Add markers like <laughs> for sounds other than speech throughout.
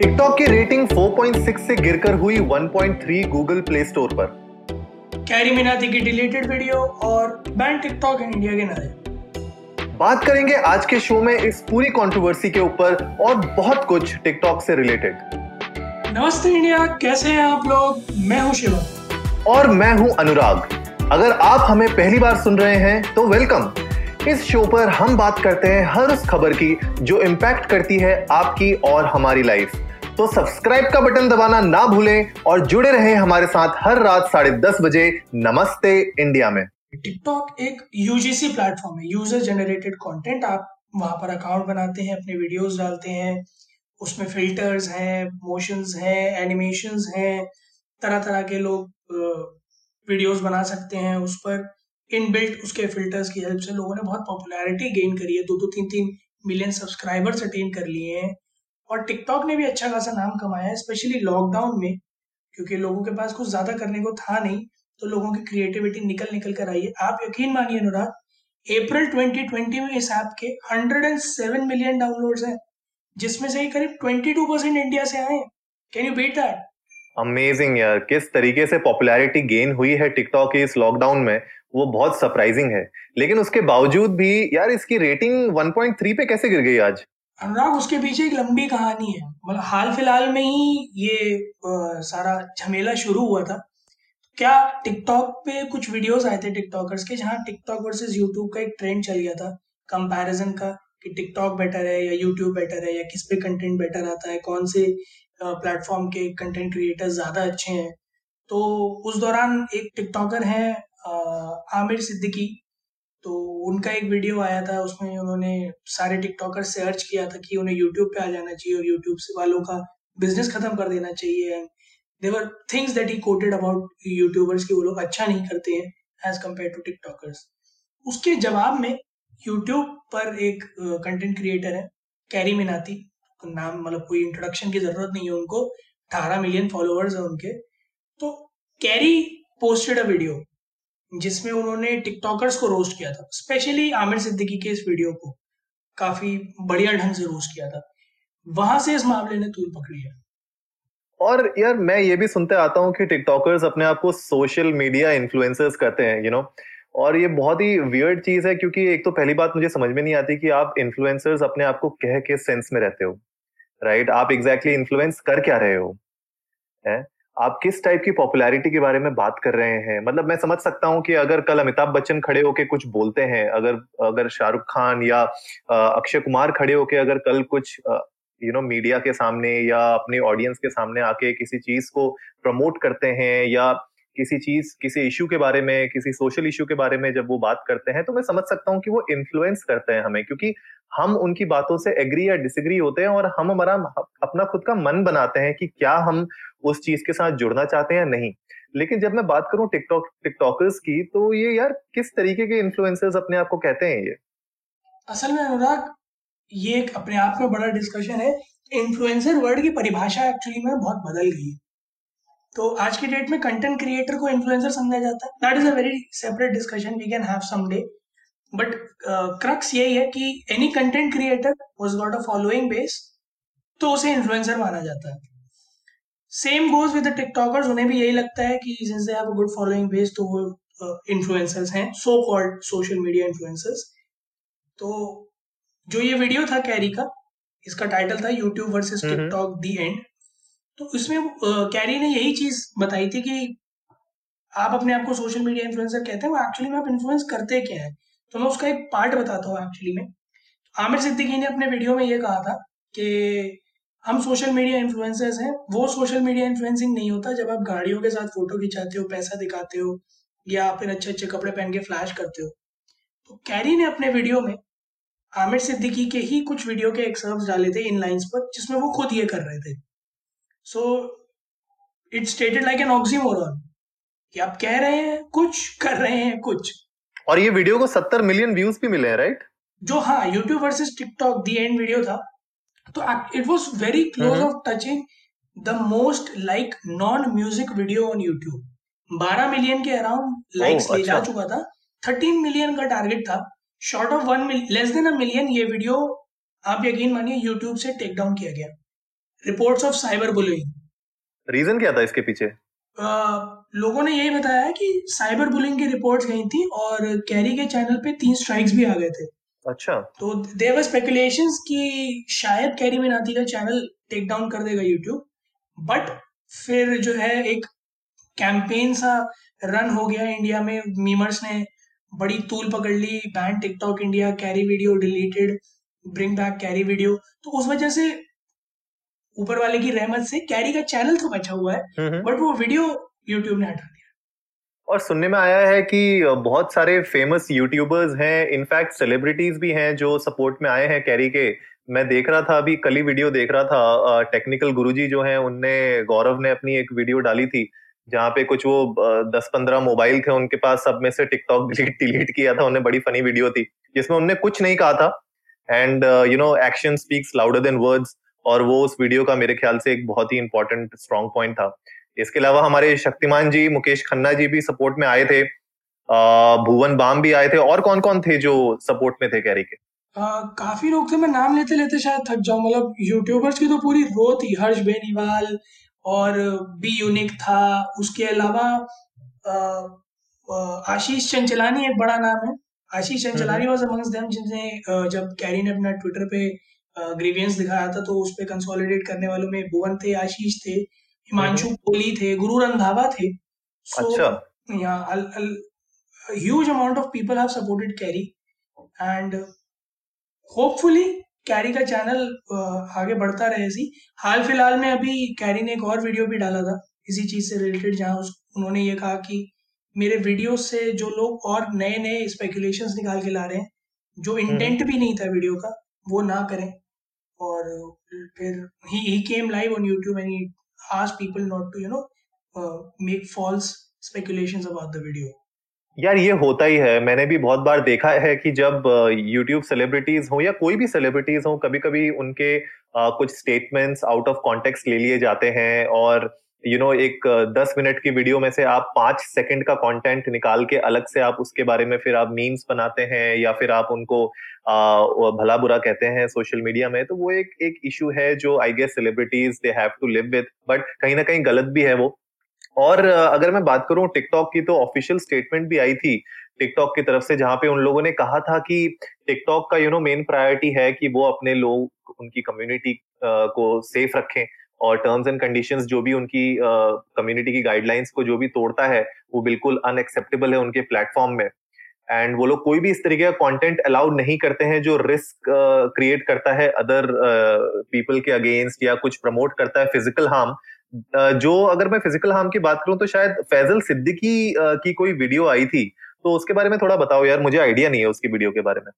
TikTok की rating 4.6 से गिरकर हुई 1.3 गूगल प्ले स्टोर पर। कैरी मिनाती की डिलीटेड वीडियो और बैन टिकटॉक इन इंडिया के नए बात करेंगे आज के शो में इस पूरी कंट्रोवर्सी के ऊपर और बहुत कुछ टिकटॉक से रिलेटेड नमस्ते इंडिया कैसे हैं आप लोग? मैं हूँ शिवा। और मैं हूँ अनुराग। अगर आप हमें पहली बार सुन रहे हैं तो वेलकम इस शो पर हम बात करते हैं हर उस खबर की जो इम्पैक्ट करती है आपकी और हमारी लाइफ तो सब्सक्राइब का बटन दबाना ना भूलें और जुड़े रहें हमारे साथ हर रात साढ़े दस बजे नमस्ते इंडिया में। टिकटॉक एक यूजीसी प्लेटफॉर्म है। यूज़र जनरेटेड कंटेंट आप वहाँ पर अकाउंट बनाते हैं, अपने वीडियोस डालते हैं। उसमें फिल्टर्स हैं मोशंस हैं एनिमेशंस हैं। तरह तरह के लोग वीडियोस बना सकते हैं उस पर। इनबिल्ट उसके फिल्टर्स की हेल्प से लोगों ने बहुत पॉपुलैरिटी गेन करी है। दो दो तीन तीन मिलियन सब्सक्राइबर्स अटेन कर लिए हैं। और टिकटॉक ने भी अच्छा खासा नाम कमाया है स्पेशली लॉकडाउन में, क्योंकि लोगों के पास कुछ ज़्यादा करने को था नहीं तो लोगों की क्रिएटिविटी निकल निकल कर आई है। आप यकीन मानिए अनुराग अप्रैल 2020 में इस ऐप के 107 मिलियन डाउनलोड्स हैं, जिसमें से करीब 22 परसेंट इंडिया से आए can you beat that amazing यार, किस तरीके से पॉपुलैरिटी गेन हुई है टिकटॉक की इस लॉकडाउन में, वो बहुत सरप्राइजिंग है। लेकिन उसके बावजूद भी, यार इसकी रेटिंग 1.3 पे कैसे गिर गई आज? अनुराग उसके पीछे एक लंबी कहानी है। मतलब हाल फ़िलहाल में ही ये आ, सारा झमेला शुरू हुआ था। क्या टिकटॉक पे कुछ वीडियोस आए थे टिकटॉकर्स के जहाँ टिकटॉक वर्सेस यूट्यूब का एक ट्रेंड चल गया था कंपैरिजन का कि टिकटॉक बेटर है या यूट्यूब बेटर है या किस पे कंटेंट बेटर आता है कौन से प्लेटफॉर्म के कंटेंट क्रिएटर ज़्यादा अच्छे हैं। तो उस दौरान एक टिकटॉकर हैं आमिर सिद्दीकी तो उनका एक वीडियो आया था, उसमें उन्होंने सारे टिकटॉकर से अर्ज़ किया था कि उन्हें यूट्यूब पे आ जाना चाहिए और यूट्यूब से वालों का बिज़नेस खत्म कर देना चाहिए। And their things that he quoted about youtubers की वो लोग अच्छा नहीं करते हैं एज कंपेयर टू टिकटॉकर्स उसके जवाब में यूट्यूब पर एक कंटेंट क्रिएटर है कैरी मिनाती नाम मतलब कोई इंट्रोडक्शन की ज़रूरत नहीं है उनको, अठारह मिलियन फॉलोअर्स है उनके। तो कैरी पोस्टेड अ वीडियो जिसमें उन्होंने टिकटॉकर्स को रोस्ट किया था स्पेशली आमिर सिद्दीकी के इस वीडियो को काफ़ी बढ़िया ढंग से रोस्ट किया था वहाँ से इस मामले ने तूल पकड़ी है और यार, मैं ये भी सुनते आता हूँ कि टिकटॉकर्स अपने आप को सोशल मीडिया इन्फ्लुएंसर्स करते हैं यू you नो know? और ये बहुत ही वियर्ड चीज़ है क्योंकि एक तो पहली बात मुझे समझ में नहीं आती कि आप इन्फ्लुएंसर्स अपने आप को कह के सेंस में रहते हो राइट right? आप एग्जैक्टली exactly इन्फ्लुएंस कर क्या रहे हो, है आप किस टाइप की पॉपुलैरिटी के बारे में बात कर रहे हैं? मतलब मैं समझ सकता हूँ कि अगर कल अमिताभ बच्चन खड़े होके कुछ बोलते हैं, अगर अगर शाहरुख खान या अक्षय कुमार खड़े होके अगर कल कुछ यू नो मीडिया के सामने या अपने ऑडियंस के सामने आके किसी चीज़ को प्रमोट करते हैं या किसी चीज़, किसी इश्यू के बारे में, किसी सोशल इश्यू के बारे में जब वो बात करते हैं तो मैं समझ सकता हूँ कि वो इन्फ्लुएंस करते हैं हमें, क्योंकि हम उनकी बातों से एग्री या डिसग्री होते हैं और हम हमारा अपना खुद का मन बनाते हैं कि क्या हम उस चीज़ के साथ जुड़ना चाहते हैं या नहीं। लेकिन जब मैं बात करूँ टिकटॉक टिकटॉकर्स की तो ये यार किस तरीके के इन्फ्लुएंसर्स अपने आप को कहते हैं ये? असल में अनुराग, ये एक अपने आप में बड़ा डिस्कशन है। इन्फ्लुएंसर वर्ड की परिभाषा एक्चुअली में बहुत बदल गई है। तो आज की डेट में कंटेंट क्रिएटर को इन्फ्लुएंसर समझा जाता है। That is a very separate discussion we can have some day but crux यही है कि any content creator was got a following base तो उसे इन्फ्लुएंसर माना जाता है। Same goes with the tiktokers उन्हें भी यही लगता है कि since they have a good following base तो वो इन्फ्लुएंसर्स uh, हैं so called social media influencers तो जो ये वीडियो था कैरी का इसका टाइटल था YouTube versus TikTok the end तो इसमें कैरी ने यही चीज़ बताई थी कि आप अपने आप को सोशल मीडिया इन्फ्लुएंसर कहते हैं एक्चुअली में आप इन्फ्लुएंस करते क्या है? तो मैं उसका एक पार्ट बताता हूँ एक्चुअली में। आमिर सिद्दीकी ने अपने वीडियो में ये कहा था कि हम सोशल मीडिया इन्फ्लुएंसर्स हैं, वो सोशल मीडिया इन्फ्लुएंसिंग नहीं होता जब आप गाड़ियों के साथ फ़ोटो खिंचाते हो, पैसा दिखाते हो, या फिर अच्छे अच्छे कपड़े पहन के फ्लैश करते हो। तो कैरी ने अपने वीडियो में आमिर सिद्दीकी के ही कुछ वीडियो के एक्सर्व्स डाले थे इन लाइन्स पर, जिसमें वो खुद ये कर रहे थे। So it stated like an oxymoron कि आप कह रहे हैं कुछ कर रहे हैं कुछ। और ये वीडियो को 70 मिलियन व्यूज़ भी मिले हैं राइट जो हाँ YouTube versus TikTok the end video था। तो it was very close of touching the most like non music video on YouTube 12 million के अराउंड लाइक्स ले जा अच्छा। चुका था। 13 मिलियन का टारगेट था। Short of one less than a million ये वीडियो आप यकीन मानिए यूट्यूब से टेक डाउन किया गया। Reports of cyber bullying. Reason क्या था इसके पीछे? आ, लोगों ने यही बताया कि साइबर बुलिंग की रिपोर्ट्स गई थी और कैरी के चैनल पे तीन स्ट्राइक्स भी आ गए थे। अच्छा। तो देवर स्पेकुलेशन कि शायद कैरी मिनाती का चैनल टेक डाउन कर देगा यूट्यूब बट फिर जो है एक कैंपेन सा रन हो गया इंडिया में। मीमर्स ने बड़ी तूल पकड़ ली ban TikTok India Carry video deleted bring back Carry video तो उस वजह से ऊपर वाले की रहमत से कैरी का चैनल तो बचा हुआ है बट हम्म, हम्म। वो वीडियो यूट्यूब ने हटा दिया। और सुनने में आया है कि बहुत सारे फ़ेमस यूट्यूबर्स हैं इनफैक्ट सेलिब्रिटीज भी हैं जो सपोर्ट में आए हैं कैरी के। मैं देख रहा था अभी कल ही वीडियो देख रहा था टेक्निकल गुरुजी जो हैं उनने गौरव ने अपनी एक वीडियो डाली थी जहाँ पे कुछ वो दस पंद्रह मोबाइल थे उनके पास सब में से टिकटॉक डिलीट डिलीट किया था उन्हें बड़ी फनी वीडियो थी जिसमें उनने कुछ नहीं कहा था। And you know action speaks louder than words और वो उस वीडियो का मेरे ख्याल से एक बहुत ही इंपॉर्टेंट स्ट्रॉन्ग पॉइंट था। इसके अलावा हमारे शक्तिमान जी मुकेश खन्ना जी भी सपोर्ट में आए थे। भुवन बाम भी आए थे। और कौन कौन थे जो सपोर्ट में थे कैरी के? Uh, काफ़ी लोग थे मैं नाम लेते लेते शायद थक जाऊँ। मतलब यूट्यूबर्स की तो पूरी रो थी। हर्ष बेनीवाल और बी यूनिक था। उसके अलावा आशीष चंचलानी एक बड़ा नाम है। Ashish Chanchlani was amongst them जिनने जब कैरी ने अपना ट्विटर पे ग्रीवियंस दिखाया था तो उस पर कंसोलिडेट करने वालों में भुवन थे आशीष थे हिमांशु कोहली थे गुरु रंधावा थे। So, अच्छा। huge amount of people have supported Kerry and hopefully Carry का चैनल आगे बढ़ता रहे ऐसी। हाल फ़िलहाल में अभी कैरी ने एक और वीडियो भी डाला था इसी चीज़ से रिलेटेड जहाँ उन्होंने ये कहा कि मेरे वीडियो से जो लोग और नए नए स्पेकुलेशंस निकाल के ला रहे हैं जो इंटेंट हम्म। भी नहीं था वीडियो का वो ना करें। और फिर he he came live on YouTube and he people not to you know uh, make false speculations about the video. यार ये होता ही है। मैंने भी बहुत बार देखा है कि जब यूट्यूब सेलिब्रिटीज हो या कोई भी सेलिब्रिटीज हो कभी कभी उनके uh, कुछ स्टेटमेंट्स आउट ऑफ़ कॉन्टेक्स्ट ले लिए जाते हैं और यू नो एक दस मिनट की वीडियो में से आप पाँच सेकंड का कंटेंट निकाल के अलग से आप उसके बारे में फिर आप मीम्स बनाते हैं या फिर आप उनको आ, भला बुरा कहते हैं सोशल मीडिया में तो वो एक एक इशू है जो I guess celebrities they have to live with but कहीं ना कहीं गलत भी है वो। और अगर मैं बात करूँ टिकटॉक की तो ऑफिशियल स्टेटमेंट भी आई थी टिकटॉक की तरफ़ से जहाँ पे उन लोगों ने कहा था कि टिकटॉक का यू नो मेन प्रायोरिटी है कि वो अपने लोग उनकी कम्युनिटी को सेफ़ रखें। और टर्म्स एंड कंडीशंस जो भी उनकी कम्युनिटी uh, की गाइडलाइंस को जो भी तोड़ता है वो बिल्कुल अनएक्सेप्टेबल है उनके प्लेटफॉर्म में। एंड वो लोग कोई भी इस तरीके का कंटेंट अलाउ नहीं करते हैं जो रिस्क क्रिएट uh, करता है अदर पीपल uh, के अगेंस्ट या कुछ प्रमोट करता है फ़िज़िकल हार्म जो अगर मैं फ़िज़िकल हार्म की बात करूँ तो शायद फैजल सिद्दीकी की कोई वीडियो आई थी तो उसके बारे में थोड़ा बताओ यार मुझे आइडिया नहीं है उसकी वीडियो के बारे में।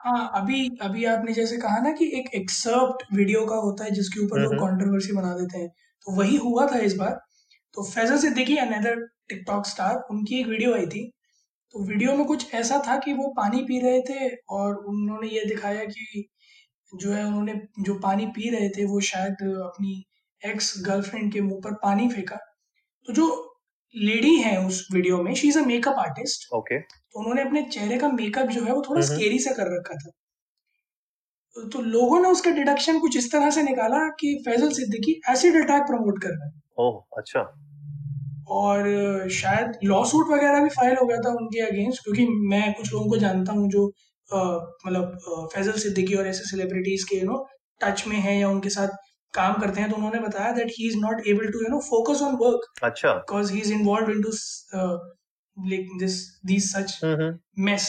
हाँ अभी अभी आपने जैसे कहा ना कि एक एक्सर्प्ट वीडियो का होता है जिसके ऊपर लोग कंट्रोवर्सी बना देते हैं। तो वही हुआ था इस बार। तो फैजल से देखिए अनदर टिकटॉक स्टार उनकी एक वीडियो आई थी। तो वीडियो में कुछ ऐसा था कि वो पानी पी रहे थे और उन्होंने ये दिखाया कि जो है उन्होंने जो पानी पी रहे थे वो शायद अपनी एक्स गर्लफ्रेंड के मुँह पर पानी फेंका। तो जो लेडी है उस वीडियो में। She is a makeup artist okay तो उन्होंने अपने चेहरे का मेकअप जो है वो थोड़ा स्केरी से कर रखा था। तो लोगों ने उसका डिडक्शन कुछ इस तरह से निकाला कि Faisal Siddiqui acid attack promote कर रहे हैं। ओह अच्छा। और शायद लॉ सूट वगैरह भी फ़ाइल हो गया था उनके अगेंस्ट क्योंकि मैं कुछ लोगों को जानता हूँ जो मतलब फैजल सिद्दीकी और ऐसे सेलिब्रिटीज के यू नो टच में है या उनके साथ काम करते हैं तो उन्होंने बताया that he is not able to you know focus on work अच्छा। Because he is involve into like this this such mess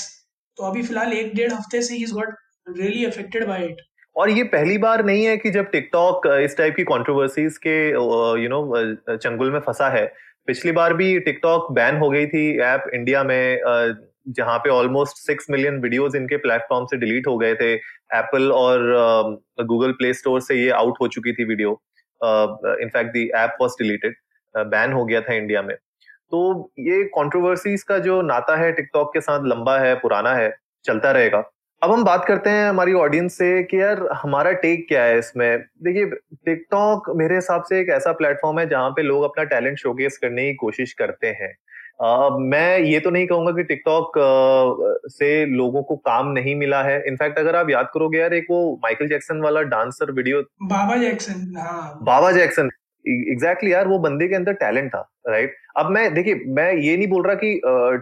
तो अभी फ़िलहाल एक डेढ़ हफ़्ते से he is got really affected by it और ये पहली बार नहीं है कि जब टिकटॉक इस टाइप की कंट्रोवर्सीज के यू नो चंगुल में फंसा है। पिछली बार भी टिकटॉक बैन हो गई थी ऐप इंडिया में जहाँ पे ऑलमोस्ट सिक्स मिलियन वीडियोस इनके प्लेटफॉर्म से डिलीट हो गए थे। एप्पल और गूगल प्ले स्टोर से ये आउट हो चुकी थी video in fact the app was deleted ban हो गया था इंडिया में। तो ये कंट्रोवर्सीज का जो नाता है टिकटॉक के साथ लंबा है, पुराना है, चलता रहेगा। अब हम बात करते हैं हमारी ऑडियंस से कि यार हमारा टेक क्या है इसमें? देखिए टिकटॉक मेरे हिसाब से एक ऐसा प्लेटफॉर्म है जहाँ पे लोग अपना टैलेंट शोकेस करने की कोशिश करते हैं। Uh, मैं ये तो नहीं कहूँगा कि टिकटॉक uh, से लोगों को काम नहीं मिला है। इनफैक्ट अगर आप याद करोगे यार एक वो माइकल जैक्सन वाला डांसर वीडियो बाबा जैक्सन हाँ। बाबा जैक्सन। एग्जैक्टली exactly यार वो बंदे के अंदर टैलेंट था राइट अब मैं देखिए मैं ये नहीं बोल रहा कि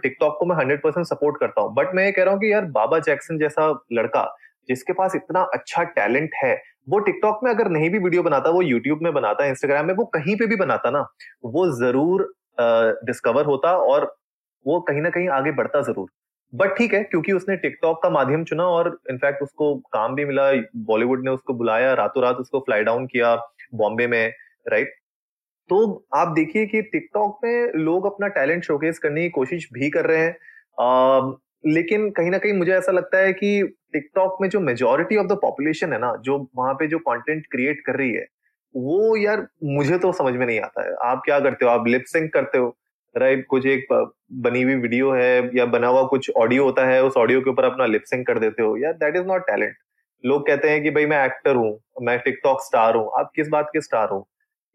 टिकटॉक uh, को मैं हंड्रेड परसेंट सपोर्ट करता हूँ बट मैं ये कह रहा हूँ कि यार बाबा जैक्सन जैसा लड़का जिसके पास इतना अच्छा टैलेंट है वो टिकटॉक में अगर नहीं भी वीडियो बनाता वो यूट्यूब में बनाता इंस्टाग्राम में वो कहीं पे भी बनाता ना वो ज़रूर डिस्कवर होता और वो कहीं ना कहीं आगे बढ़ता ज़रूर। बट ठीक है क्योंकि उसने टिकटॉक का माध्यम चुना और इनफैक्ट उसको काम भी मिला बॉलीवुड ने उसको बुलाया रातों रात उसको फ्लाई डाउन किया बॉम्बे में राइट तो आप देखिए कि टिकटॉक में लोग अपना टैलेंट शोकेस करने की कोशिश भी कर रहे हैं। आ, लेकिन कहीं ना कहीं मुझे ऐसा लगता है कि टिकटॉक में जो मेजोरिटी ऑफ़ द पॉपुलेशन है ना जो वहाँ पे जो कंटेंट क्रिएट कर रही है वो यार मुझे तो समझ में नहीं आता है। आप क्या करते हो? आप लिपसिंग करते हो राइट कुछ एक बनी हुई वीडियो है या बना हुआ कुछ ऑडियो होता है, उस ऑडियो के ऊपर अपना लिपसिंग कर देते हो। यार दैट इज़ नॉट टैलेंट लोग कहते हैं कि भाई मैं एक्टर हूँ, मैं टिकटॉक स्टार हूँ। आप किस बात के स्टार हो?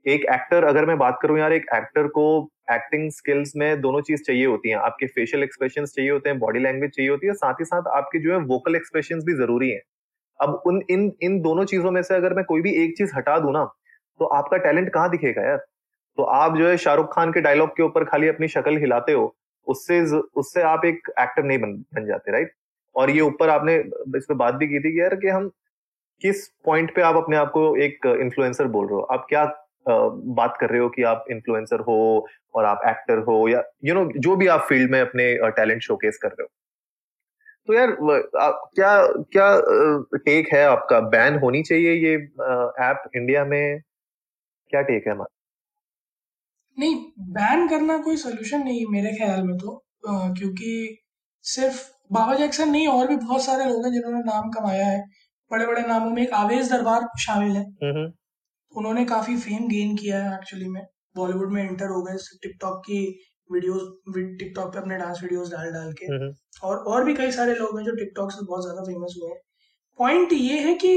एक एक्टर अगर मैं बात करूँ यार, एक एक्टर को एक्टिंग स्किल्स में दोनों चीज़ चाहिए होती हैं। आपके फेशियल एक्सप्रेशन चाहिए होते हैं बॉडी लैंग्वेज चाहिए होती है साथ ही साथ आपके जो है वोकल एक्सप्रेशन भी ज़रूरी है। अब उन, इन इन दोनों चीज़ों में से अगर मैं कोई भी एक चीज़ हटा दू ना तो आपका टैलेंट कहाँ दिखेगा यार? तो आप जो है शाहरुख खान के डायलॉग के ऊपर खाली अपनी शक्ल हिलाते हो उससे उससे आप एक एक्टर नहीं बन बन जाते राइट और ये ऊपर आपने इस पर बात भी की थी कि यार कि हम किस पॉइंट पे आप अपने आप को एक इन्फ्लुएंसर बोल रहे हो? आप क्या बात कर रहे हो कि आप इन्फ्लुएंसर हो और आप एक्टर हो या यू you नो know, जो भी आप फ़ील्ड में अपने टैलेंट शोकेस कर रहे हो। तो यार क्या क्या टेक है आपका? बैन होनी चाहिए ये ऐप इंडिया में? क्या टेक है हमारा नहीं बैन करना कोई सोल्यूशन नहीं मेरे ख्याल में तो आ, क्योंकि सिर्फ़ बाबा जैक्सन नहीं और भी बहुत सारे लोग हैं जिन्होंने नाम कमाया है। बड़े बड़े नामों में एक आवेश दरबार शामिल है। उन्होंने काफ़ी फेम गेन किया है एक्चुअली में। बॉलीवुड में एंटर हो गए टिकटॉक की वीडियोस टिकटॉक पे अपने डांस वीडियोस डाल डाल के। और और भी कई सारे लोग हैं जो टिकटॉक से बहुत ज़्यादा फ़ेमस हुए हैं। पॉइंट ये है कि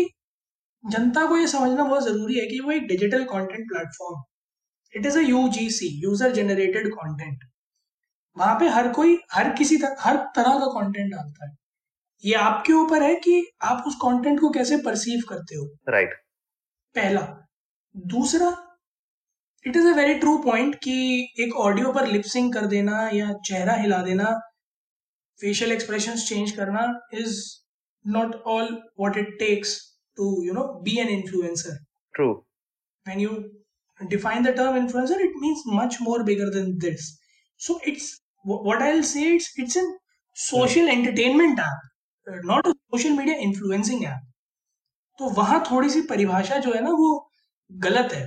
जनता को ये समझना बहुत ज़रूरी है कि वो एक digital content platform it is a UGC user generated content वहाँ पे हर कोई हर किसी तर, हर तरह का कंटेंट डालता है। ये आपके ऊपर है कि आप उस कंटेंट को कैसे परसीव करते हो। Right right. पहला। दूसरा it is a very true point कि एक ऑडियो पर लिपसिंग कर देना या चेहरा हिला देना फेशियल एक्सप्रेशन चेंज करना is not all what it takes to you know be an influencer true when you define the term influencer it means much more bigger than this so it's what i'll say it's it's a social hmm. entertainment app not a social media influencing app तो वहाँ थोड़ी सी परिभाषा जो है ना वो गलत है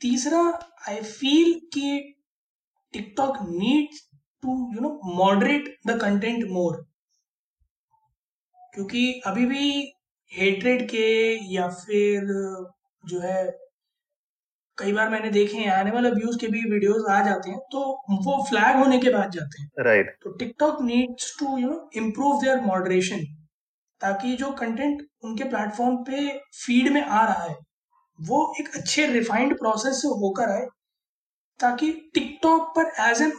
तीसरा आई फील कि TikTok needs to you know moderate the content more क्योंकि अभी भी हेट्रेड के या फिर जो है कई बार मैंने देखे हैं एनिमल अब्यूज के भी वीडियोस आ जाते हैं तो वो फ्लैग होने के बाद जाते हैं राइट right. तो TikTok needs to you know improve their moderation ताकि जो कंटेंट उनके प्लेटफॉर्म पे फ़ीड में आ रहा है वो एक अच्छे रिफाइंड प्रोसेस से होकर आए ताकि टिकटॉक पर एज एन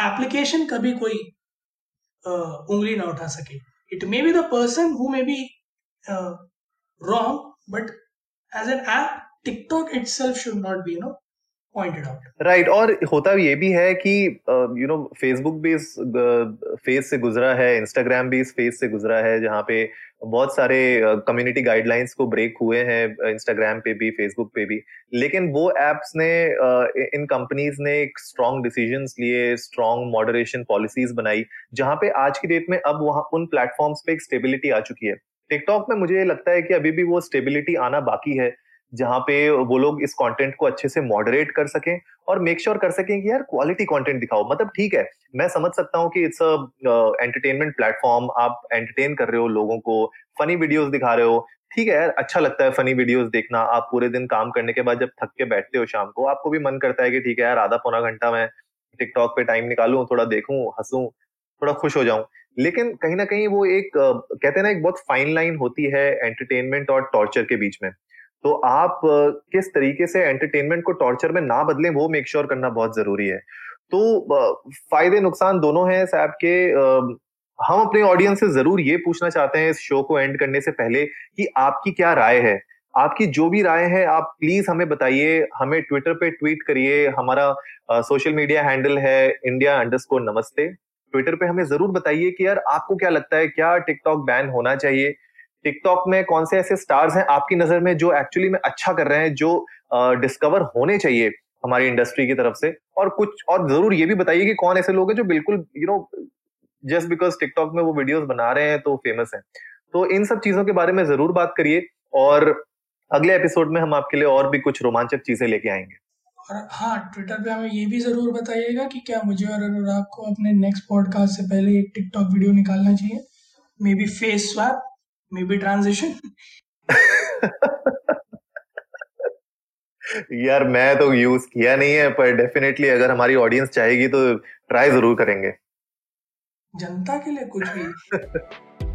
एप्लीकेशन कभी कोई आ, उंगली ना उठा सके it may be the person who may be as an app TikTok itself should not be you know pointed out right और होता ये भी है कि यू नो फेसबुक भी इस फ़ेज़ से गुजरा है इंस्टाग्राम भी इस फ़ेज़ से गुजरा है जहाँ पे बहुत सारे कम्युनिटी uh, गाइडलाइंस को ब्रेक हुए हैं इंस्टाग्राम पे भी फेसबुक पे भी। लेकिन वो एप्स ने uh, इन कंपनीज़ ने एक स्ट्रॉन्ग डिसीज़न लिए स्ट्रॉन्ग मॉडरेशन पॉलिसीज़ बनाई जहाँ पे आज की डेट में अब वहाँ उन प्लेटफॉर्म्स पे एक स्टेबिलिटी आ चुकी है। टिकटॉक में मुझे लगता है कि अभी भी वो स्टेबिलिटी आना बाकी है, जहाँ पे वो लोग इस कंटेंट को अच्छे से मॉडरेट कर सकें और मेक श्योर sure कर सकें कि यार क्वालिटी कंटेंट दिखाओ। मतलब ठीक है, मैं समझ सकता हूँ कि इट्स अ एंटरटेनमेंट प्लेटफॉर्म आप एंटरटेन कर रहे हो लोगों को फनी वीडियोस दिखा रहे हो। ठीक है यार अच्छा लगता है फनी वीडियोस देखना, आप पूरे दिन काम करने के बाद जब थक के बैठते हो शाम को, आपको भी मन करता है कि ठीक है यार, आधा पौना घंटा मैं टिकटॉक पे टाइम निकालू, थोड़ा देखूँ, हंसूं, थोड़ा खुश हो जाऊँ। लेकिन कहीं ना कहीं वो एक कहते हैं ना, एक बहुत फाइन लाइन होती है एंटरटेनमेंट और टॉर्चर के बीच में। तो आप किस तरीके से एंटरटेनमेंट को टॉर्चर में ना बदलें, वो मेक श्योर sure करना बहुत ज़रूरी है। तो फ़ायदे नुकसान दोनों हैं साहब के हम अपने ऑडियंस से ज़रूर ये पूछना चाहते हैं इस शो को एंड करने से पहले कि आपकी क्या राय है? आपकी जो भी राय है, आप प्लीज़ हमें बताइए, हमें ट्विटर पे ट्वीट करिए, हमारा सोशल मीडिया हैंडल है इंडिया अंडरस्कोर नमस्ते। ट्विटर पे हमें ज़रूर बताइए कि यार आपको क्या लगता है, क्या टिकटॉक बैन होना चाहिए? टिकटॉक में कौन से ऐसे स्टार्स हैं आपकी नज़र में जो एक्चुअली में अच्छा कर रहे हैं, जो डिस्कवर होने चाहिए हमारी इंडस्ट्री की तरफ़ से? और कुछ, और ज़रूर ये भी बताइए कि कौन ऐसे लोग हैं जो बिल्कुल you know just because TikTok में वो वीडियोस बना रहे हैं तो फ़ेमस है। तो इन सब चीज़ों के बारे में ज़रूर बात करिए और अगले एपिसोड में हम आपके लिए और भी कुछ रोमांचक चीज़ें लेके आएँगे। और हाँ ट्विटर पे हमें ये भी ज़रूर बताइएगा कि क्या मुझे और अनुराग को अपने नेक्स्ट पॉडकास्ट से पहले एक टिकटॉक वीडियो निकालना चाहिए। Maybe face swap maybe transition यार मैं तो यूज़ किया नहीं है पर डेफिनेटली अगर हमारी ऑडियंस चाहेगी तो ट्राई ज़रूर करेंगे। जनता के लिए कुछ भी। <laughs>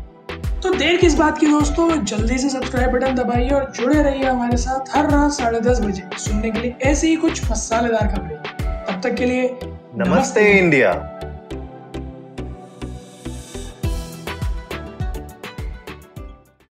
तो देर किस बात की दोस्तों? जल्दी से सब्सक्राइब बटन दबाइए और जुड़े रहिए हमारे साथ हर रात साढ़े दस बजे। सुनने के लिए ऐसे ही कुछ मसालेदार खबरें। तब तक के लिए नमस्ते, नमस्ते। इंडिया।